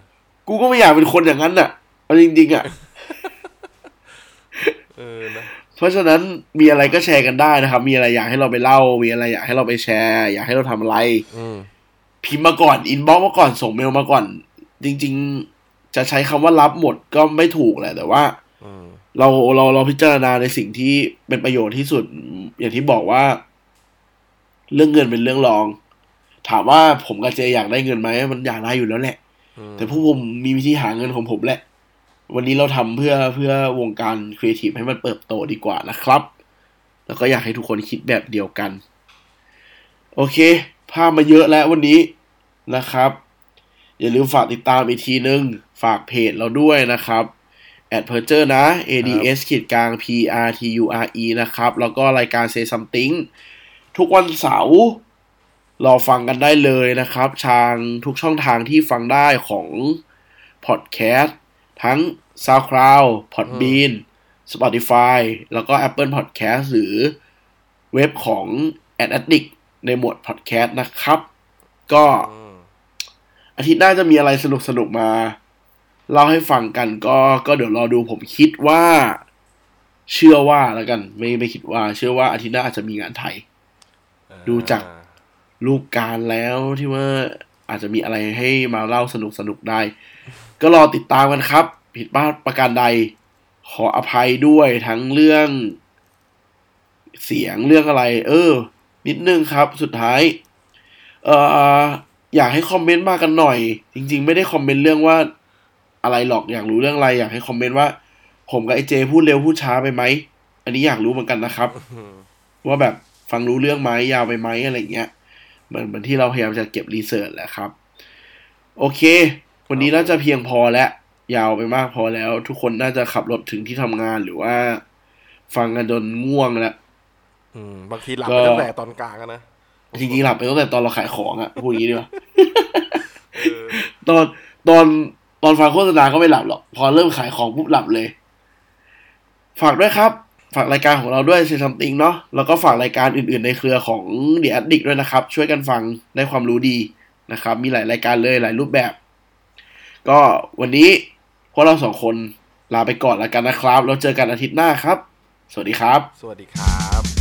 กูก็ไม่อยากเป็นคนอย่างนั้นอะเอาจริงๆอะเออนะเพราะฉะนั้นมีอะไรก็แชร์กันได้นะครับ มีอะไรอยากให้เราไปเล่า มีอะไรอยากให้เราไปแชร์ อยากให้เราทำอะไรอืมพิมพ์มาก่อนอินบ็อกมาก่อนส่งเมลมาก่อน จริง ๆ จะใช้คำว่ารับหมดก็ไม่ถูกแหละแต่ว่าอืม เราเราเราพิจารณาในสิ่งที่เป็นประโยชน์ที่สุด อย่างที่บอกว่า เรื่องเงินเป็นเรื่องรอง ถามว่าผมกับเจอยากได้เงินไหมมันอยากได้อยู่แล้วแหละอืมแต่พวกผมมีวิธีหาเงินของผมแหละ วันนี้เราทำเพื่อเพื่อวงการครีเอทีฟให้มันเติบโตดีกว่านะครับ แล้วก็อยากให้ทุกคนคิดแบบเดียวกัน โอเคพล่ามมาเยอะแล้ววันนี้นะครับ อย่าลืมฝากติดตามอีกทีนึง ฝากเพจเราด้วยนะครับ แอดเพอร์เจอร์นะ ads ขีดกลาง p r t u r e นะครับ แล้วก็รายการ say something ทุกวันเสาร์รอฟังกันได้เลยนะครับทางทุกช่องทางที่ฟังได้ของพอดแคสต์ทั้ง SoundCloud Podbean Spotify แล้วก็ Apple Podcast หรือเว็บของ a d Addict ในหมวด Podcast นะครับ ก็อืมอาทิตย์หน้าจะมีอะไรสนุกสนุกๆมา เล่าให้ฟังกันก็ก็เดี๋ยวรอดูผมคิดว่า เชื่อว่าแล้วกัน ไม่ไม่คิดว่า เชื่อว่าอาทิตย์หน้าอาจจะมีงานไทย ดูจากรูปการแล้วที่ว่าอาจจะมีอะไรให้มาเล่าสนุกสนุกๆได้ ก็รอติดตามกันครับ ผิดพลาดประการใด ขออภัยด้วยทั้งเรื่อง เสียงเรื่องอะไร เออ นิดนึงครับ สุดท้าย เอ่ออยากให้คอมเมนต์มากันหน่อย จริง ๆ ไม่ได้คอมเมนต์เรื่องว่า อะไรหรอกอยากรู้เรื่องอะไรอยากให้คอมเมนต์ว่า ผมกับไอเจพูดเร็วพูดช้าไปไหมอันนี้อยากรู้เหมือนกันนะครับอืมว่าแบบฟังรู้เรื่องไหมยาวไปไหมอะไรเงี้ยเหมือนเหมือนที่เราพยายามจะเก็บรีเสิร์ชแหละครับ โอเค วันนี้น่าจะเพียงพอแล้วยาวไปมากพอแล้ว ทุกคนน่าจะขับรถถึงที่ทำงานหรือว่า ฟังกันจนง่วงแล้วอืมบางทีหลับก็ไปตั้งแต่ตอนกลางอะนะจริงๆหลับไปตั้งแต่ตอนเราขายของอะพูดอย่างนี้ดีกว่าเออตอนตอน ตอนฟังโฆษณาก็ไม่หลับหรอก พอเริ่มขายของปุ๊บหลับเลย ฝากด้วยครับ ฝากรายการของเราด้วยเซซัมติงเนาะ แล้วก็ฝากรายการอื่นๆในเครือของ The Addict ด้วยนะครับ ช่วยกันฟังได้ความรู้ดีนะครับ มีหลายรายการเลยหลายรูปแบบ ก็วันนี้พวกเราสองคนลาไปก่อนแล้วกันนะครับ แล้วเจอกันอาทิตย์หน้าครับ สวัสดีครับ สวัสดีครับ